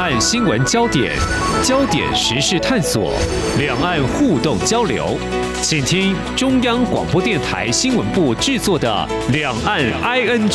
岸新闻焦点，焦点时事探索，两岸互动交流，请听中央广播电台新闻部制作的《两岸 ING》。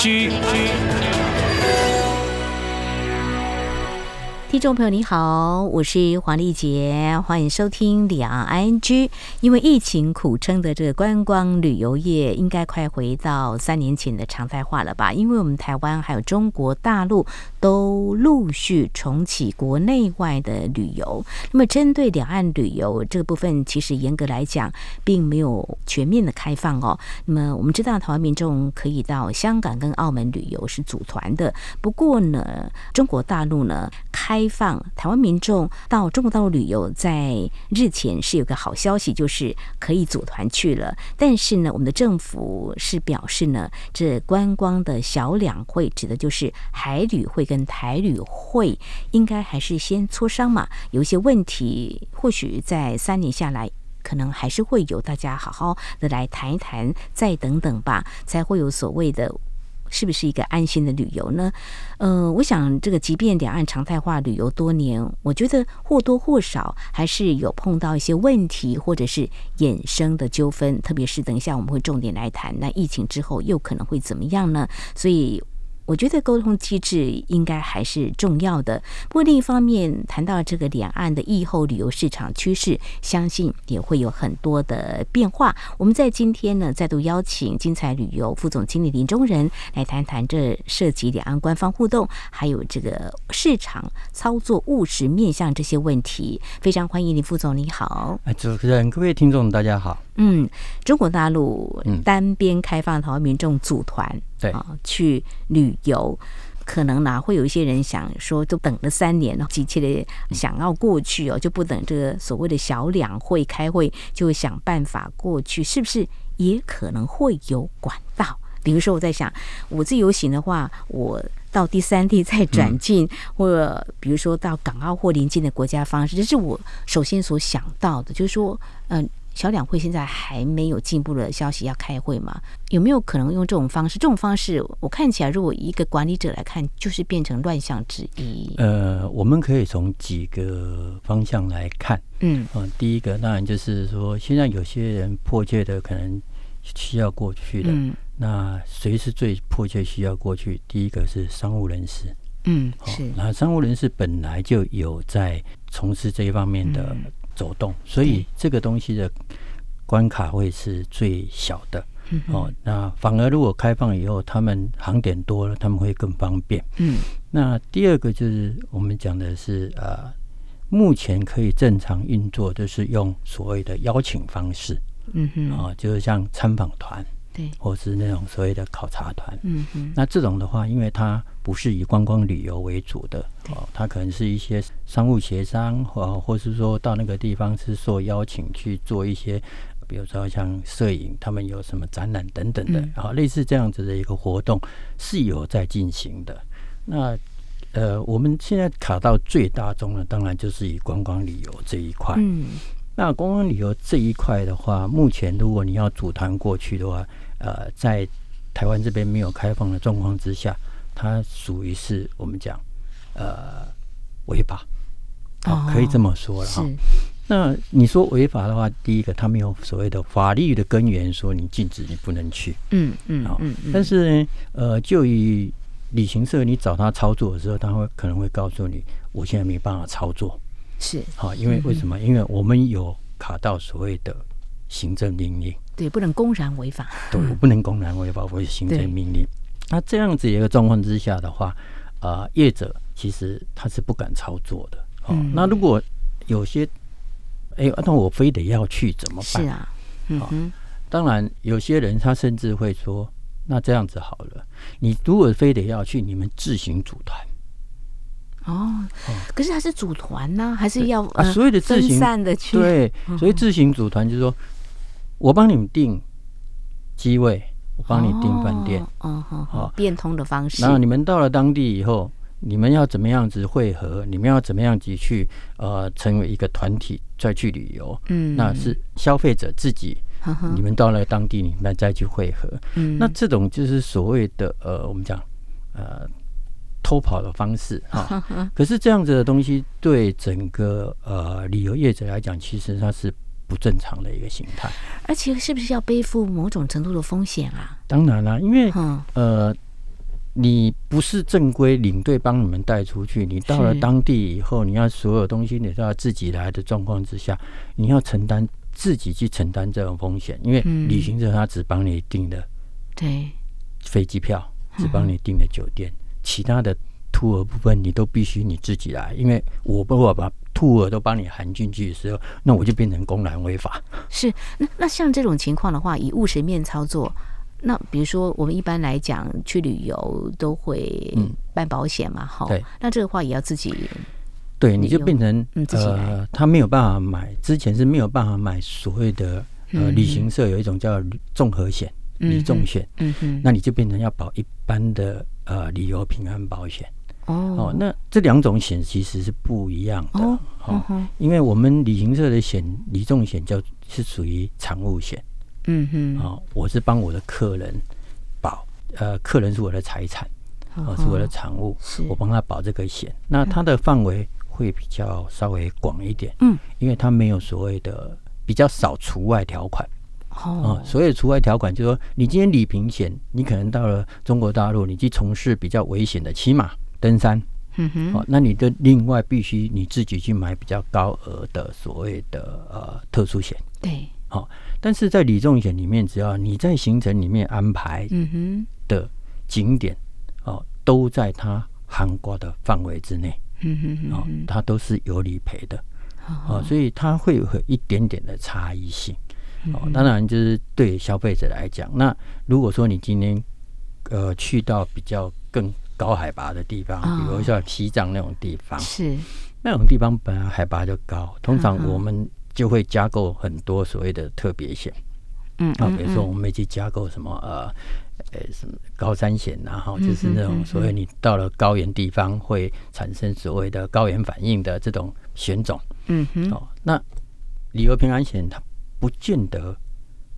听众朋友你好，我是黄丽杰，欢迎收听两岸 ING。因为疫情苦撑的这个观光旅游业，应该快回到三年前的常态化了吧？因为我们台湾还有中国大陆都陆续重启国内外的旅游。那么，针对两岸旅游这个部分，其实严格来讲，并没有全面的开放哦。那么，我们知道台湾民众可以到香港跟澳门旅游是组团的，不过呢，中国大陆呢开。放台湾民众到中国大陆旅游，在日前是有个好消息，就是可以组团去了。但是呢，我们的政府是表示呢，这观光的小两会指的就是海旅会跟台旅会，应该还是先磋商嘛。有一些问题，或许在三年下来，可能还是会有大家好好的来谈一谈，再等等吧，才会有所谓的。是不是一个安心的旅游呢？呃，我想这个，即便两岸常态化旅游多年，我觉得或多或少还是有碰到一些问题，或者是衍生的纠纷。特别是等一下我们会重点来谈，那疫情之后又可能会怎么样呢？所以。我觉得沟通机制应该还是重要的。不过另一方面，谈到这个两岸的疫后旅游市场趋势，相信也会有很多的变化。我们在今天呢，再度邀请精彩旅游副总经理林中仁来谈谈这涉及两岸官方互动，还有这个市场操作务实面向这些问题。非常欢迎林副总，你好。哎，主持人，各位听众，大家好。嗯，中国大陆单边开放台湾民众组团，嗯、对啊去旅游，可能呢会有一些人想说，都等了三年了，急切的想要过去哦，就不等这个所谓的小两会开会，就想办法过去，是不是也可能会有管道？比如说我在想，我自由行的话，我到第三地再转进，嗯、或者比如说到港澳或邻近的国家方式，这是我首先所想到的，就是说，嗯、呃。小两会现在还没有进步的消息要开会吗？有没有可能用这种方式？这种方式我看起来，如果一个管理者来看，就是变成乱象之一。呃，我们可以从几个方向来看。嗯，呃，第一个当然就是说，现在有些人迫切的可能需要过去的。嗯，那谁是最迫切需要过去？第一个是商务人士。嗯，是。那商务人士本来就有在从事这一方面的。嗯走动，所以这个东西的关卡会是最小的。嗯、哦，那反而如果开放以后，他们航点多了，他们会更方便。嗯，那第二个就是我们讲的是呃，目前可以正常运作，就是用所谓的邀请方式。嗯哼，啊、哦，就是像参访团。对，或是那种所谓的考察团，嗯嗯，那这种的话，因为它不是以观光旅游为主的，哦，它可能是一些商务协商，或或是说到那个地方是受邀请去做一些，比如说像摄影，他们有什么展览等等的，啊、嗯，类似这样子的一个活动是有在进行的。那呃，我们现在卡到最大宗的，当然就是以观光旅游这一块。嗯，那观光旅游这一块的话，目前如果你要组团过去的话，呃，在台湾这边没有开放的状况之下，它属于是我们讲呃违法，哦，可以这么说了哈。那你说违法的话，第一个，它没有所谓的法律的根源说你禁止你不能去，嗯嗯，好，但是呢，呃，就以旅行社你找他操作的时候，他会可能会告诉你，我现在没办法操作，是好，因为为什么？因为我们有卡到所谓的行政命令。对，不能公然违法。对，我不能公然违法，或者行政命令。那这样子一个状况之下的话，啊、呃，业者其实他是不敢操作的。哦，嗯、那如果有些，哎，那我非得要去怎么办？是啊，嗯、哦。当然，有些人他甚至会说，那这样子好了，你如果非得要去，你们自行组团。哦，可是他是组团呢，还是要啊？所有的自行散的去？对，所以自行组团就是说。我帮你们订机位，我帮你订饭店，哦，好，变通的方式。然后你们到了当地以后，你们要怎么样子汇合？你们要怎么样子去呃成为一个团体再去旅游？嗯，那是消费者自己。你们到了当地，你们再去汇合。嗯，那这种就是所谓的呃，我们讲呃偷跑的方式哈。可是这样子的东西对整个呃旅游业者来讲，其实它是不正常的一个形态。而且是不是要背负某种程度的风险啊？当然啦，因为呃，你不是正规领队帮你们带出去，你到了当地以后，你要所有东西你都要自己来的状况之下，你要承担自己去承担这种风险，因为旅行社他只帮你订的对飞机票。只帮你订的酒店，其他的 tour 部分你都必须你自己来，因为我不会把 tour 都帮你含进去的时候，那我就变成公然违法。是，那那像这种情况的话，以务实面操作，那比如说我们一般来讲去旅游都会办保险嘛，好、嗯，那这个话也要自己，对，你就变成呃，他没有办法买，之前是没有办法买所谓的呃旅行社有一种叫综合险。旅重险，嗯哼，那你就变成要保一般的呃旅游平安保险哦，哦。那这两种险其实是不一样的哦，哦，因为我们旅行社的险旅重险叫是属于常务险，嗯哼，哦，我是帮我的客人保，呃，客人是我的财产，哦，是我的常务，我帮他保这个险，那它的范围会比较稍微广一点，嗯，因为它没有所谓的比较少除外条款。哦，所以除外条款就是说，你今天理平险，你可能到了中国大陆，你去从事比较危险的骑马、登山，嗯哼，哦，那你的另外必须你自己去买比较高额的所谓的呃特殊险，对，好，但是在旅重险里面，只要你在行程里面安排，嗯哼。的景点，哦，都在它涵盖的范围之内，嗯哼，哦，它都是有理赔的，哦，所以它会有一点点的差异性。哦，当然就是对消费者来讲，那如果说你今天呃去到比较更高海拔的地方，比如像西藏那种地方，是。那种地方本来海拔就高，通常我们就会加购很多所谓的特别险，嗯，啊，比如说我们会去加购什么呃呃什么高山险，然后就是那种所谓你到了高原地方会产生所谓的高原反应的这种险种，嗯哼，哦，那旅游平安险它。不见得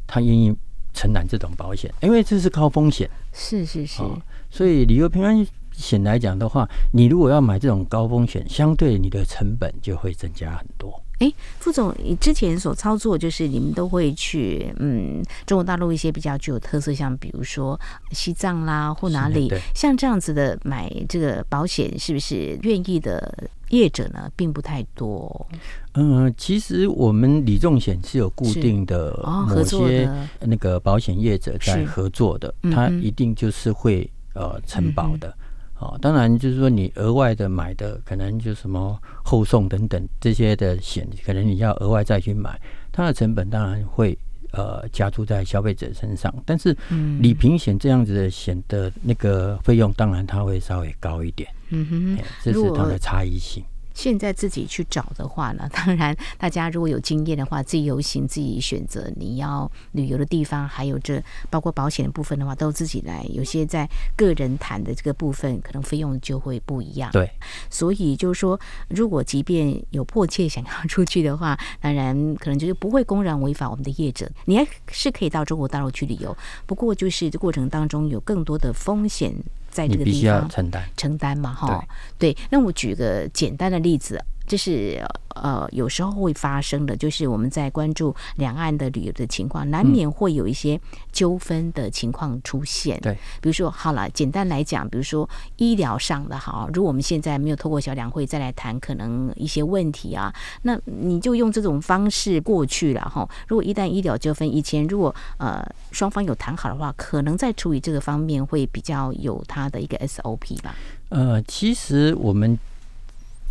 它愿意承担这种保险，因为这是高风险。是是是，哦、所以旅游平安险来讲的话，你如果要买这种高风险，相对你的成本就会增加很多。哎，副总，你之前所操作就是你们都会去嗯中国大陆一些比较具有特色，像比如说西藏啦或哪里，像这样子的买这个保险，是不是愿意的业者呢，并不太多？嗯、呃，其实我们旅重险是有固定的某些那个保险业者在合作的，他、哦、一定就是会呃承保的。嗯哦，当然就是说你额外的买的，可能就什么后送等等这些的险，可能你要额外再去买，它的成本当然会呃加注在消费者身上。但是理平险这样子的险的那个费用，当然它会稍微高一点。嗯哼，这是它的差异性。现在自己去找的话呢，当然大家如果有经验的话，自己游行自己选择你要旅游的地方，还有这包括保险的部分的话，都自己来。有些在个人谈的这个部分，可能费用就会不一样。对，所以就是说，如果即便有迫切想要出去的话，当然可能就是不会公然违反我们的业者，你还是可以到中国大陆去旅游。不过就是这过程当中有更多的风险。在这个地方承担承担嘛，哈，对。那我举个简单的例子。这是呃，有时候会发生的，就是我们在关注两岸的旅游的情况，难免会有一些纠纷的情况出现。对，比如说，好了，简单来讲，比如说医疗上的好，如果我们现在没有透过小两会再来谈，可能一些问题啊，那你就用这种方式过去了哈。如果一旦医疗纠纷，以前如果呃双方有谈好的话，可能在处理这个方面会比较有它的一个 SOP 吧。呃，其实我们。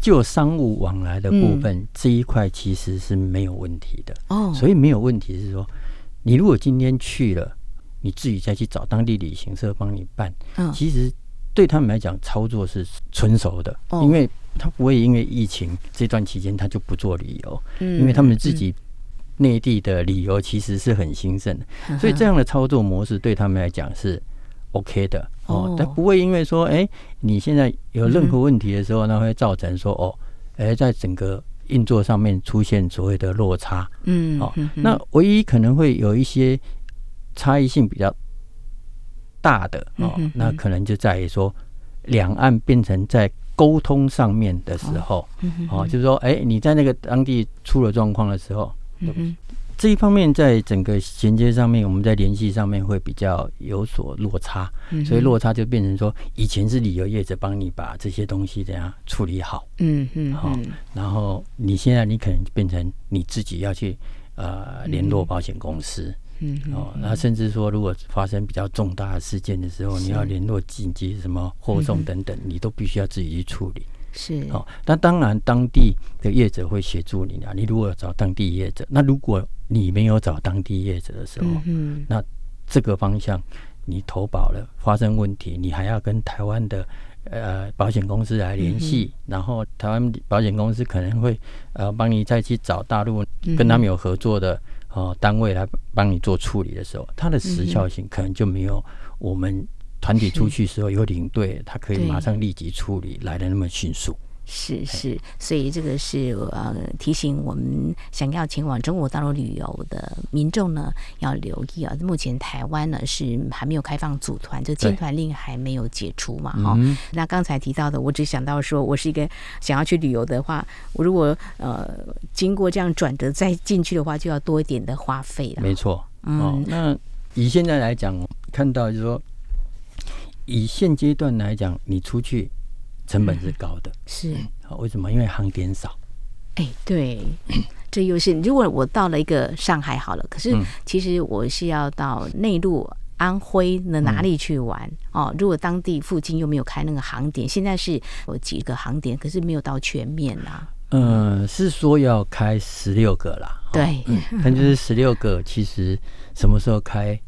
就商务往来的部分，嗯、这一块其实是没有问题的。哦。所以没有问题是说，你如果今天去了，你自己再去找当地旅行社帮你办，嗯、其实对他们来讲操作是纯熟的，哦、因为他不会因为疫情这段期间他就不做旅游，嗯、因为他们自己内地的旅游其实是很兴盛的，嗯、所以这样的操作模式对他们来讲是。OK 的哦，但不会因为说，哎，你现在有任何问题的时候，那会造成说，哦，哎，在整个运作上面出现所谓的落差，嗯，哦，那唯一可能会有一些差异性比较大的哦，那可能就在于说，两岸变成在沟通上面的时候，哦，就是说，哎、欸，你在那个当地出了状况的时候，嗯这一方面在整个衔接上面，我们在联系上面会比较有所落差，嗯、所以落差就变成说，以前是旅游业者帮你把这些东西怎样处理好，嗯嗯，好、哦，然后你现在你可能变成你自己要去呃联络保险公司，嗯哦，那甚至说如果发生比较重大的事件的时候，你要联络紧急什么货送等等，你都必须要自己去处理。是哦，那当然当地的业者会协助你啊。你如果找当地业者，那如果你没有找当地业者的时候，嗯，那这个方向你投保了发生问题，你还要跟台湾的呃保险公司来联系，然后台湾保险公司可能会呃帮你再去找大陆跟他们有合作的哦单位来帮你做处理的时候，它的时效性可能就没有我们。团体出去时候有领队，他可以马上立即处理，来的那么迅速。是是，所以这个是呃提醒我们想要前往中国大陆旅游的民众呢，要留意啊。目前台湾呢是还没有开放组团，就禁团令还没有解除嘛。哈、嗯，那刚才提到的，我只想到说，我是一个想要去旅游的话，我如果呃经过这样转折再进去的话，就要多一点的花费了。没错，嗯、哦，那以现在来讲，看到就是说。以现阶段来讲，你出去成本是高的，是为什么？因为航点少。哎，对，这又是如果我到了一个上海好了，可是其实我是要到内陆安徽的哪里去玩哦？如果当地附近又没有开那个航点，现在是有几个航点，可是没有到全面啦。嗯，是说要开十六个啦。对，但就是十六个，其实什么时候开？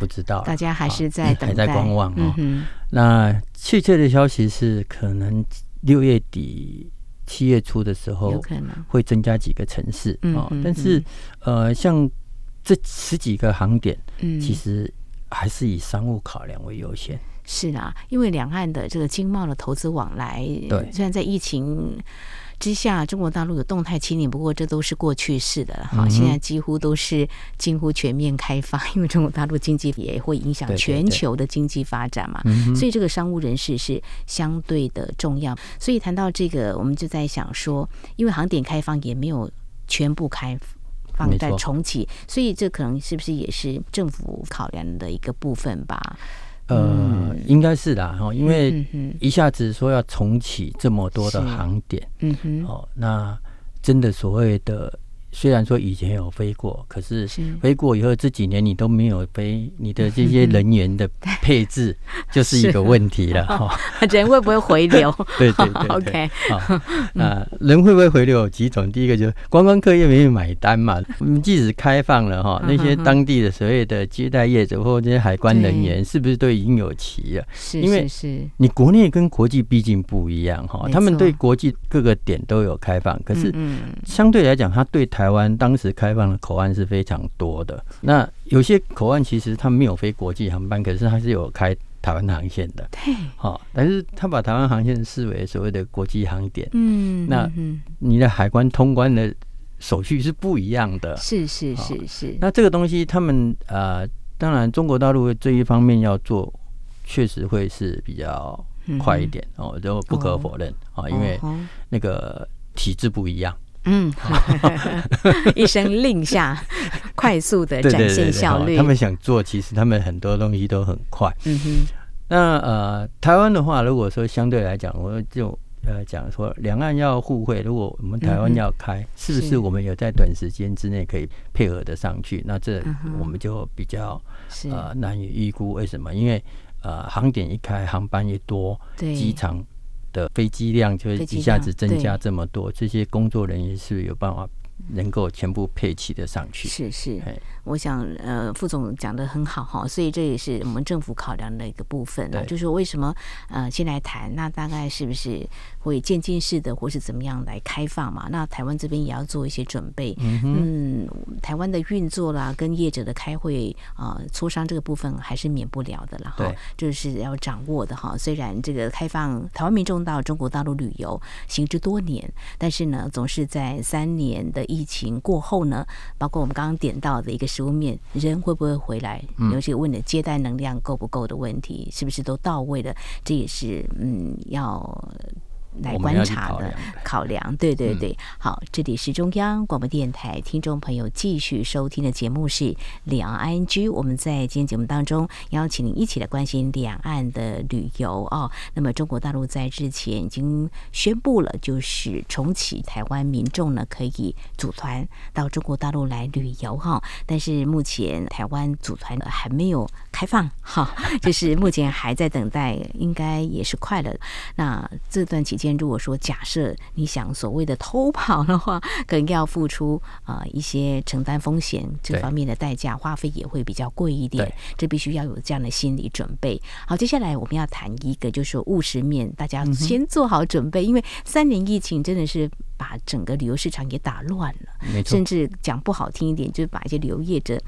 不知道，大家还是在还在观望哦。嗯、那确切的消息是，可能六月底、七月初的时候，有可能会增加几个城市哦。但是，呃，像这十几个航点，嗯，其实还是以商务考量为优先。是啊，因为两岸的这个经贸的投资往来，对，虽然在疫情。之下，中国大陆有动态清零，不过这都是过去式的了。哈，现在几乎都是近乎全面开放，因为中国大陆经济也会影响全球的经济发展嘛。所以这个商务人士是相对的重要。所以谈到这个，我们就在想说，因为航点开放也没有全部开放在重启，所以这可能是不是也是政府考量的一个部分吧？呃，应该是啦哈，因为一下子说要重启这么多的航点，嗯哼，哦，那真的所谓的。虽然说以前有飞过，可是飞过以后这几年你都没有飞，你的这些人员的 配置 就是一个问题了哈。人会不会回流？对对对，对，OK。啊，人会不会回流有几种？第一个就是观光客有没有买单嘛。我们即使开放了哈，那些当地的所谓的接待业者或者这些海关人员，是不是都已经有齐了？是，因为是你国内跟国际毕竟不一样哈，他们对国际各个点都有开放，可是相对来讲，他对台湾当时开放的口岸是非常多的，那有些口岸其实它没有飞国际航班，可是它是有开台湾航线的。对，好，但是它把台湾航线视为所谓的国际航点。嗯，那你的海关通关的手续是不一样的。是是是是。那这个东西，他们呃，当然中国大陆这一方面要做，确实会是比较快一点哦，就不可否认啊，因为那个体制不一样。嗯，一声令下，快速的展现效率。对对对对，他们想做，其实他们很多东西都很快。嗯哼。那呃，台湾的话，如果说相对来讲，我就呃讲说，两岸要互惠，如果我们台湾要开，嗯、是不是我们有在短时间之内可以配合得上去？那这我们就比较呃难以预估。为什么？因为呃，航点一开，航班一多，机场。的飞机量就会一下子增加这么多，这些工作人员是有办法能够全部配齐的上去？是是。我想，呃，副总讲的很好哈，所以这也是我们政府考量的一个部分啊，就是为什么呃，先来谈，那大概是不是会渐进式的，或是怎么样来开放嘛？那台湾这边也要做一些准备，嗯，嗯，台湾的运作啦，跟业者的开会啊，呃，磋商这个部分还是免不了的了哈，就是要掌握的哈。虽然这个开放台湾民众到中国大陆旅游行之多年，但是呢，总是在三年的疫情过后呢，包括我们刚刚点到的一个。食物面，人会不会回来？尤其问的接待能量够不够的问题，是不是都到位了？这也是嗯要。来观察的考量，对对对，好，这里是中央广播电台听众朋友继续收听的节目是两岸 ING，我们在今天节目当中邀请您一起来关心两岸的旅游哦。那么中国大陆在日前已经宣布了，就是重启台湾民众呢可以组团到中国大陆来旅游哈，但是目前台湾组团还没有开放哈，就是目前还在等待，应该也是快了。那这段期间。如果说假设你想所谓的偷跑的话，可能要付出啊、一些承担风险这方面的代价，花费也会比较贵一点。这必须要有这样的心理准备。好，接下来我们要谈一个，就是说务实面，大家先做好准备，因为三年疫情真的是把整个旅游市场给打乱了，甚至讲不好听一点，就是把一些旅游业者。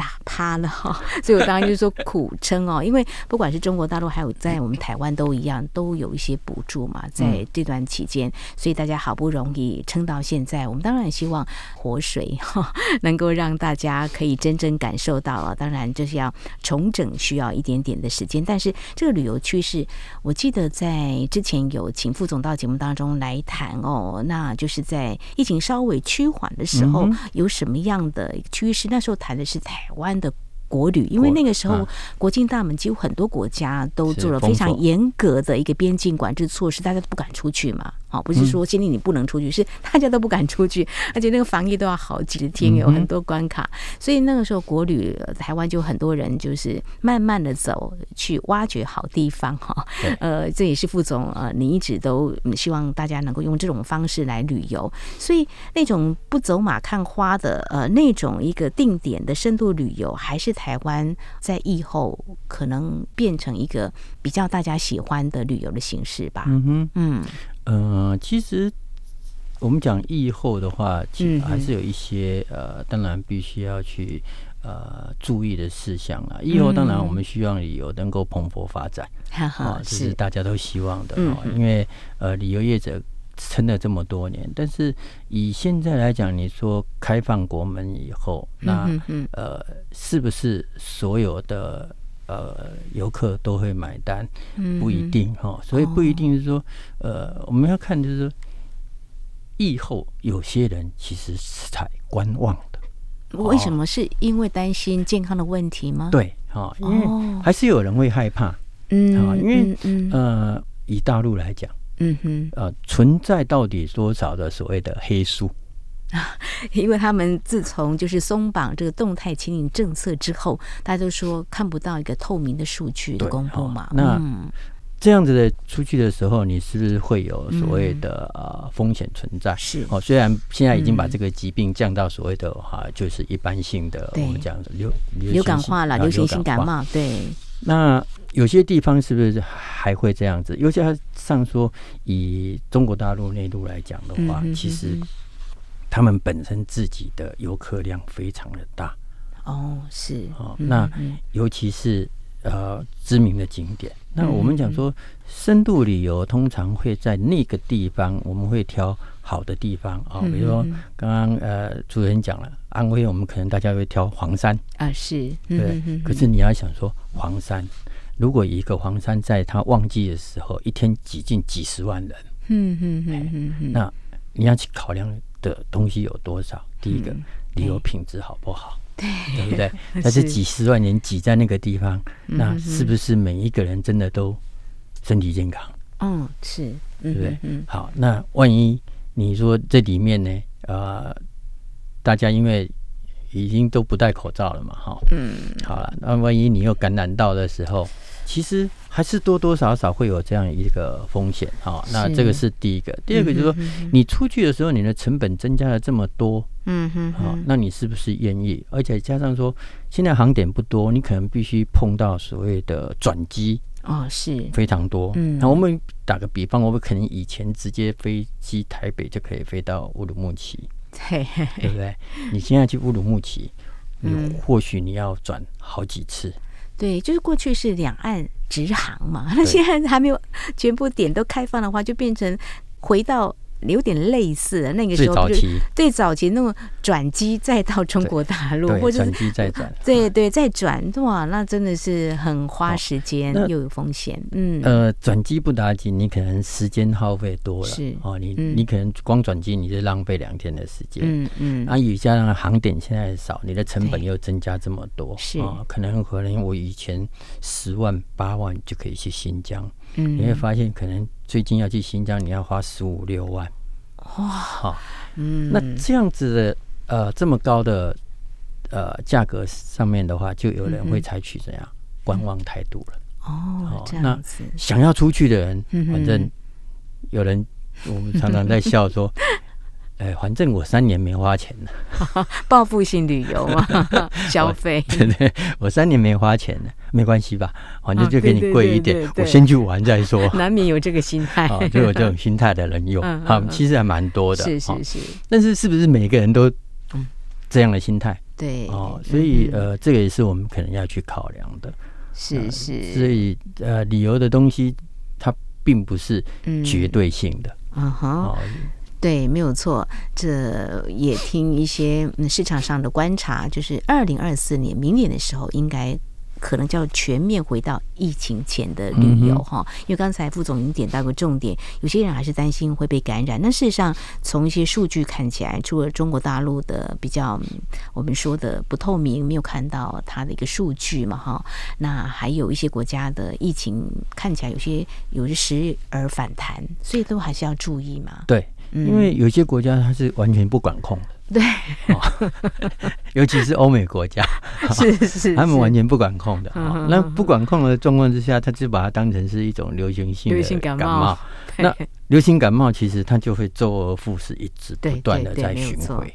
打趴了哈，所以我当然就是说苦撑哦，因为不管是中国大陆还有在我们台湾都一样，都有一些补助嘛，在这段期间，所以大家好不容易撑到现在，我们当然希望活水哈，能够让大家可以真正感受到了。当然就是要重整，需要一点点的时间，但是这个旅游趋势，我记得在之前有请副总到节目当中来谈哦，那就是在疫情稍微趋缓的时候，有什么样的趋势？那时候谈的是台。台湾的。国旅，因为那个时候国境大门几乎很多国家都做了非常严格的一个边境管制措施，大家都不敢出去嘛。好，不是说今天你不能出去，是大家都不敢出去，而且那个防疫都要好几天，有很多关卡。所以那个时候国旅台湾就很多人就是慢慢的走去挖掘好地方哈。呃，这也是副总呃，你一直都希望大家能够用这种方式来旅游，所以那种不走马看花的呃那种一个定点的深度旅游还是。台湾在疫后可能变成一个比较大家喜欢的旅游的形式吧。嗯哼，嗯，呃，其实我们讲疫后的话，其实还是有一些呃，当然必须要去呃注意的事项啊。疫后当然我们希望旅游能够蓬勃发展，啊，这是大家都希望的啊。因为呃，旅游业者。撑了这么多年，但是以现在来讲，你说开放国门以后，那呃，是不是所有的呃游客都会买单？不一定哈，所以不一定是说，呃，我们要看就是说，疫后有些人其实是在观望的。为什么？是因为担心健康的问题吗？对，哈，因为还是有人会害怕，嗯，啊因为呃，以大陆来讲。嗯哼，呃，存在到底多少的所谓的黑数啊？因为他们自从就是松绑这个动态清零政策之后，大家都说看不到一个透明的数据的公布嘛。那、嗯、这样子的出去的时候，你是不是会有所谓的呃风险存在？是哦，虽然现在已经把这个疾病降到所谓的哈，就是一般性的，我们讲流流感化了，流行性感冒。对，那。有些地方是不是还会这样子？尤其上说以中国大陆内陆来讲的话，其实他们本身自己的游客量非常的大。哦，是哦，那尤其是呃知名的景点。那我们讲说深度旅游，通常会在那个地方，我们会挑好的地方啊，比如说刚刚呃主持人讲了安徽，我们可能大家会挑黄山啊，是对。可是你要想说黄山。如果一个黄山在它旺季的时候，一天挤进几十万人，嗯嗯嗯嗯，那你要去考量的东西有多少？第一个，旅游品质好不好？对，对不对？那是几十万人挤在那个地方，那是不是每一个人真的都身体健康？嗯，是，对不对？嗯，好，那万一你说这里面呢？呃，大家因为。已经都不戴口罩了嘛，哈，嗯，好了，那万一你又感染到的时候，其实还是多多少少会有这样一个风险，哈。那这个是第一个，第二个就是说，你出去的时候，你的成本增加了这么多，嗯哼，好，那你是不是愿意？而且加上说，现在航点不多，你可能必须碰到所谓的转机，哦，是非常多。嗯，那我们打个比方，我们可能以前直接飞机台北就可以飞到乌鲁木齐。对，对不对？你现在去乌鲁木齐，你或许你要转好几次。嗯、对，就是过去是两岸直航嘛，那 现在还没有全部点都开放的话，就变成回到有点类似的那个时候，最早期。最早期那种转机再到中国大陆，或者转机再转，对对再转，哇，那真的是很花时间又有风险。嗯，呃，转机不打紧，你可能时间耗费多了，是哦，你你可能光转机你就浪费两天的时间。嗯嗯，啊，以加上航点现在少，你的成本又增加这么多，是。啊，可能可能我以前十万八万就可以去新疆，嗯，你会发现可能最近要去新疆，你要花十五六万。哇，好，嗯，那这样子的呃这么高的呃价格上面的话，就有人会采取怎样观望态度了。哦，这样子，想要出去的人，反正有人我们常常在笑说。哎，反正我三年没花钱了，报复性旅游嘛，消费。对对，我三年没花钱了，没关系吧？反正就给你贵一点，我先去玩再说。难免有这个心态，就有这种心态的人有，好，其实还蛮多的。是是是，但是是不是每个人都这样的心态？对哦，所以呃，这个也是我们可能要去考量的。是是，所以呃，理由的东西它并不是绝对性的。嗯哼。对，没有错。这也听一些市场上的观察，就是二零二四年明年的时候，应该可能叫全面回到疫情前的旅游哈。因为刚才副总已经点到个重点，有些人还是担心会被感染。那事实上，从一些数据看起来，除了中国大陆的比较我们说的不透明，没有看到它的一个数据嘛哈。那还有一些国家的疫情看起来有些有些时而反弹，所以都还是要注意嘛。对。因为有些国家它是完全不管控的，对，尤其是欧美国家，是是，他们完全不管控的。那不管控的状况之下，他就把它当成是一种流行性的感冒。那流行感冒其实它就会周而复始，一直不断的在巡回。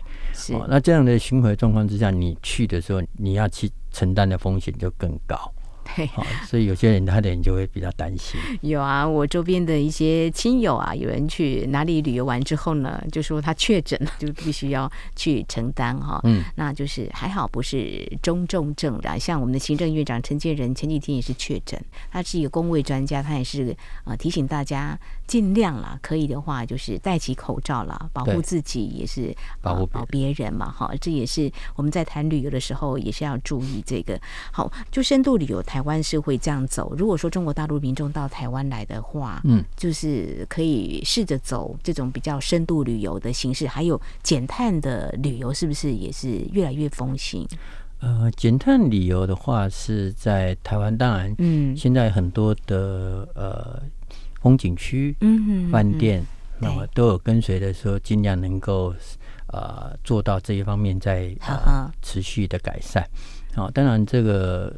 哦，那这样的巡回状况之下，你去的时候，你要去承担的风险就更高。对，所以有些人他的人就会比较担心。有啊，我周边的一些亲友啊，有人去哪里旅游完之后呢，就说他确诊了，就必须要去承担哈。嗯，那就是还好不是中重症的，像我们的行政院长陈建仁前几天也是确诊，他是一个公卫专家，他也是呃提醒大家尽量啦，可以的话就是戴起口罩啦，保护自己也是保护保别人嘛哈。这也是我们在谈旅游的时候也是要注意这个。好，就深度旅游。台湾是会这样走。如果说中国大陆民众到台湾来的话，嗯，就是可以试着走这种比较深度旅游的形式，还有减碳的旅游，是不是也是越来越风行？呃，减碳旅游的话，是在台湾，当然，嗯，现在很多的呃风景区、嗯，饭店，那么都有跟随的说，尽量能够呃做到这一方面，在呃持续的改善。好，当然这个。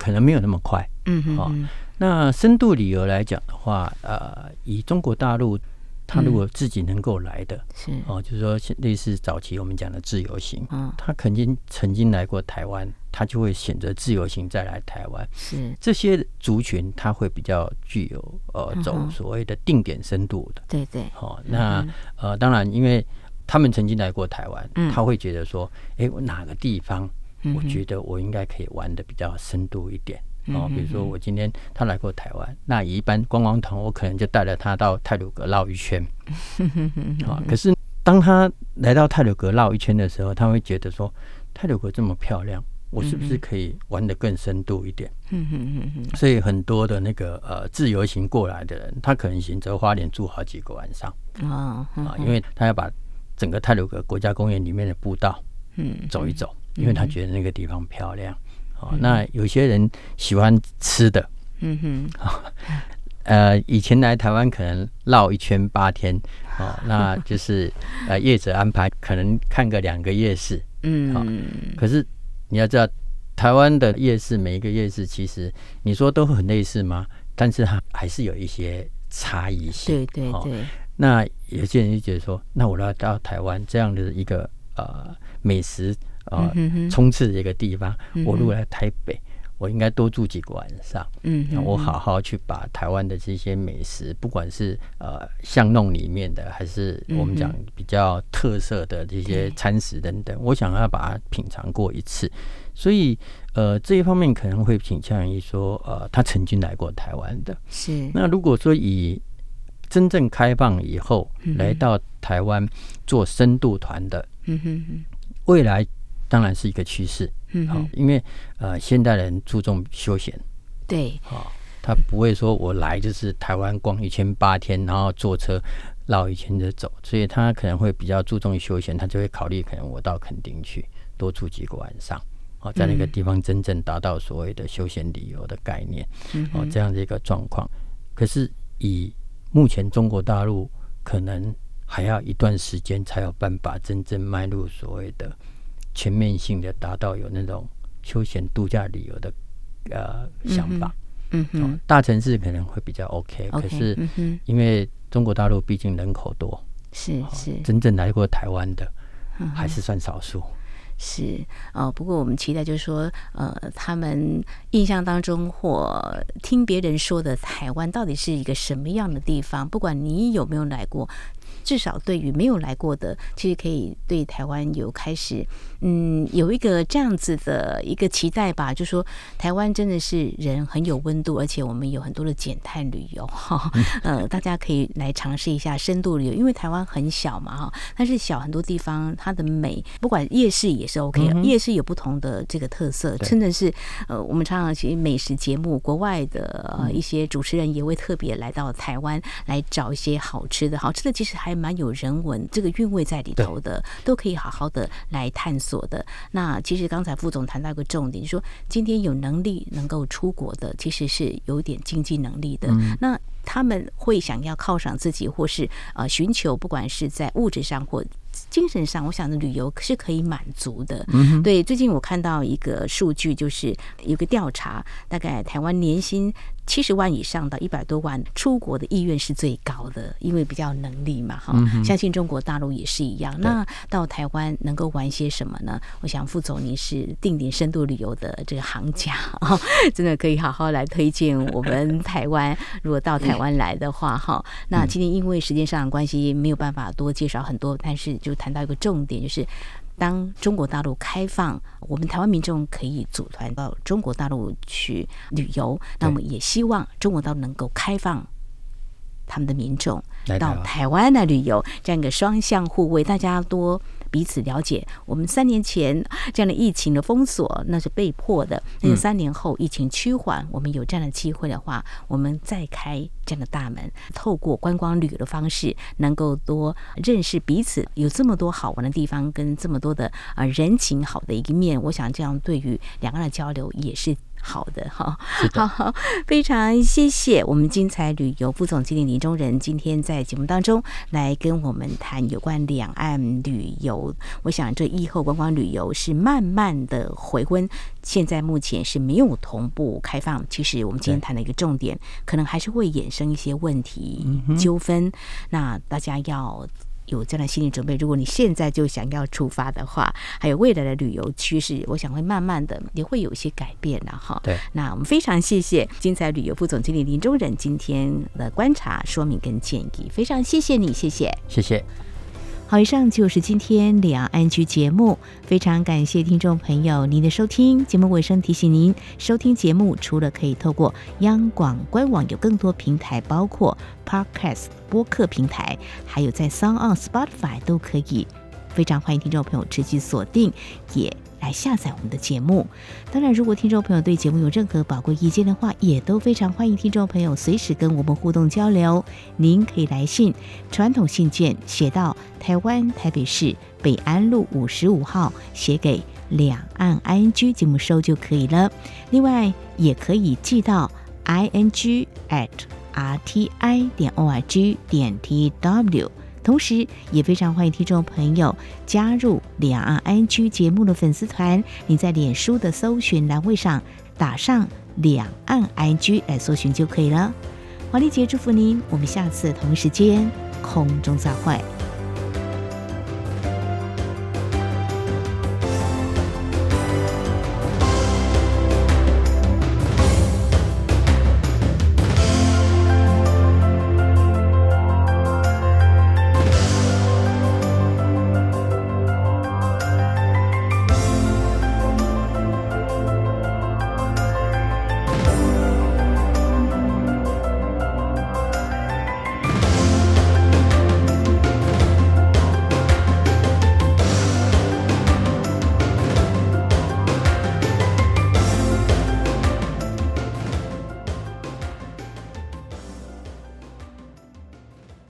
可能没有那么快，嗯哼，好。那深度旅游来讲的话，呃，以中国大陆，他如果自己能够来的，是哦，就是说类似早期我们讲的自由行，嗯，他肯定曾经来过台湾，他就会选择自由行再来台湾。是这些族群，他会比较具有呃走所谓的定点深度的，对对。好，那呃，当然，因为他们曾经来过台湾，他会觉得说，哎，我哪个地方？我觉得我应该可以玩的比较深度一点。哦，比如说我今天他来过台湾，那一般观光团我可能就带了他到泰鲁阁绕一圈，啊，可是当他来到泰鲁阁绕一圈的时候，他会觉得说泰鲁阁这么漂亮，我是不是可以玩的更深度一点？所以很多的那个呃自由行过来的人，他可能选择花莲住好几个晚上。啊啊，因为他要把整个泰鲁阁国家公园里面的步道嗯走一走。因为他觉得那个地方漂亮，哦，那有些人喜欢吃的，嗯哼，呃，以前来台湾可能绕一圈八天，哦，那就是呃业者安排可能看个两个夜市，嗯，可是你要知道，台湾的夜市每一个夜市其实你说都很类似吗？但是它还是有一些差异性，对对对。那有些人就觉得说，那我要到台湾这样的一个呃美食。啊，冲刺的一个地方。我如果来台北，我应该多住几个晚上。嗯，我好好去把台湾的这些美食，不管是呃巷弄里面的，还是我们讲比较特色的这些餐食等等，我想要把它品尝过一次。所以，呃，这一方面可能会倾向于说，呃，他曾经来过台湾的。是。那如果说以真正开放以后，来到台湾做深度团的，嗯哼未来当然是一个趋势。嗯好，因为呃，现代人注重休闲，对，好，他不会说我来就是台湾逛一圈八天，然后坐车绕一圈就走，所以他可能会比较注重休闲，他就会考虑可能我到垦丁去多住几个晚上。哦，在那个地方真正达到所谓的休闲旅游的概念，嗯哦，这样的一个状况。可是以目前中国大陆可能还要一段时间才有办法真正迈入所谓的全面性的达到有那种休闲度假旅游的呃想法。嗯嗯，大城市可能会比较 OK，可是因为中国大陆毕竟人口多，是是，真正来过台湾的还是算少数。是哦，不过我们期待就是说，呃，他们印象当中或听别人说的台湾到底是一个什么样的地方？不管你有没有来过。至少对于没有来过的，其实可以对台湾有开始，嗯，有一个这样子的一个期待吧。就说台湾真的是人很有温度，而且我们有很多的减碳旅游哈，呃，大家可以来尝试一下深度旅游，因为台湾很小嘛哈，但是小很多地方它的美，不管夜市也是 OK，夜市有不同的这个特色，真的是呃，我们常常其实美食节目，国外的呃一些主持人也会特别来到台湾来找一些好吃的，好吃的其实还。还蛮有人文这个韵味在里头的，都可以好好的来探索的。那其实刚才副总谈到一个重点，说今天有能力能够出国的，其实是有点经济能力的。那他们会想要犒赏自己，或是呃寻求，不管是在物质上或精神上，我想的旅游是可以满足的。对，最近我看到一个数据，就是有个调查，大概台湾年薪。七十万以上到一百多万，出国的意愿是最高的，因为比较能力嘛，哈、嗯。相信中国大陆也是一样。那到台湾能够玩些什么呢？我想副总您是定点深度旅游的这个行家啊，真的可以好好来推荐我们台湾。如果到台湾来的话，哈，那今天因为时间上的关系没有办法多介绍很多，但是就谈到一个重点，就是。当中国大陆开放，我们台湾民众可以组团到中国大陆去旅游，那么也希望中国大陆能够开放他们的民众到台湾来旅游，这样一个双向互惠，大家多。彼此了解，我们三年前这样的疫情的封锁那是被迫的，那三年后疫情趋缓，我们有这样的机会的话，我们再开这样的大门，透过观光旅游的方式，能够多认识彼此，有这么多好玩的地方，跟这么多的啊人情好的一个面，我想这样对于两岸的交流也是。好的，哈，好好，非常谢谢我们精彩旅游副总经理林中仁今天在节目当中来跟我们谈有关两岸旅游。我想这疫后观光旅游是慢慢的回温，现在目前是没有同步开放。其实我们今天谈的一个重点，可能还是会衍生一些问题纠纷，那大家要。有这样的心理准备，如果你现在就想要出发的话，还有未来的旅游趋势，我想会慢慢的也会有一些改变了哈。对，那我们非常谢谢精彩旅游副总经理林中仁今天的观察、说明跟建议，非常谢谢你，谢谢，谢谢。好，以上就是今天两岸剧节目，非常感谢听众朋友您的收听。节目尾声提醒您，收听节目除了可以透过央广官网，有更多平台，包括 Podcast 播客平台，还有在 Sound On Spotify 都可以。非常欢迎听众朋友持续锁定，也。来下载我们的节目。当然，如果听众朋友对节目有任何宝贵意见的话，也都非常欢迎听众朋友随时跟我们互动交流。您可以来信，传统信件写到台湾台北市北安路五十五号，写给两岸 ING 节目收就可以了。另外，也可以寄到 ing at rti 点 org 点 tw。同时，也非常欢迎听众朋友加入两岸 IG 节目的粉丝团。你在脸书的搜寻栏位上打上“两岸 IG 来搜寻就可以了。华丽姐祝福您，我们下次同一时间空中再会。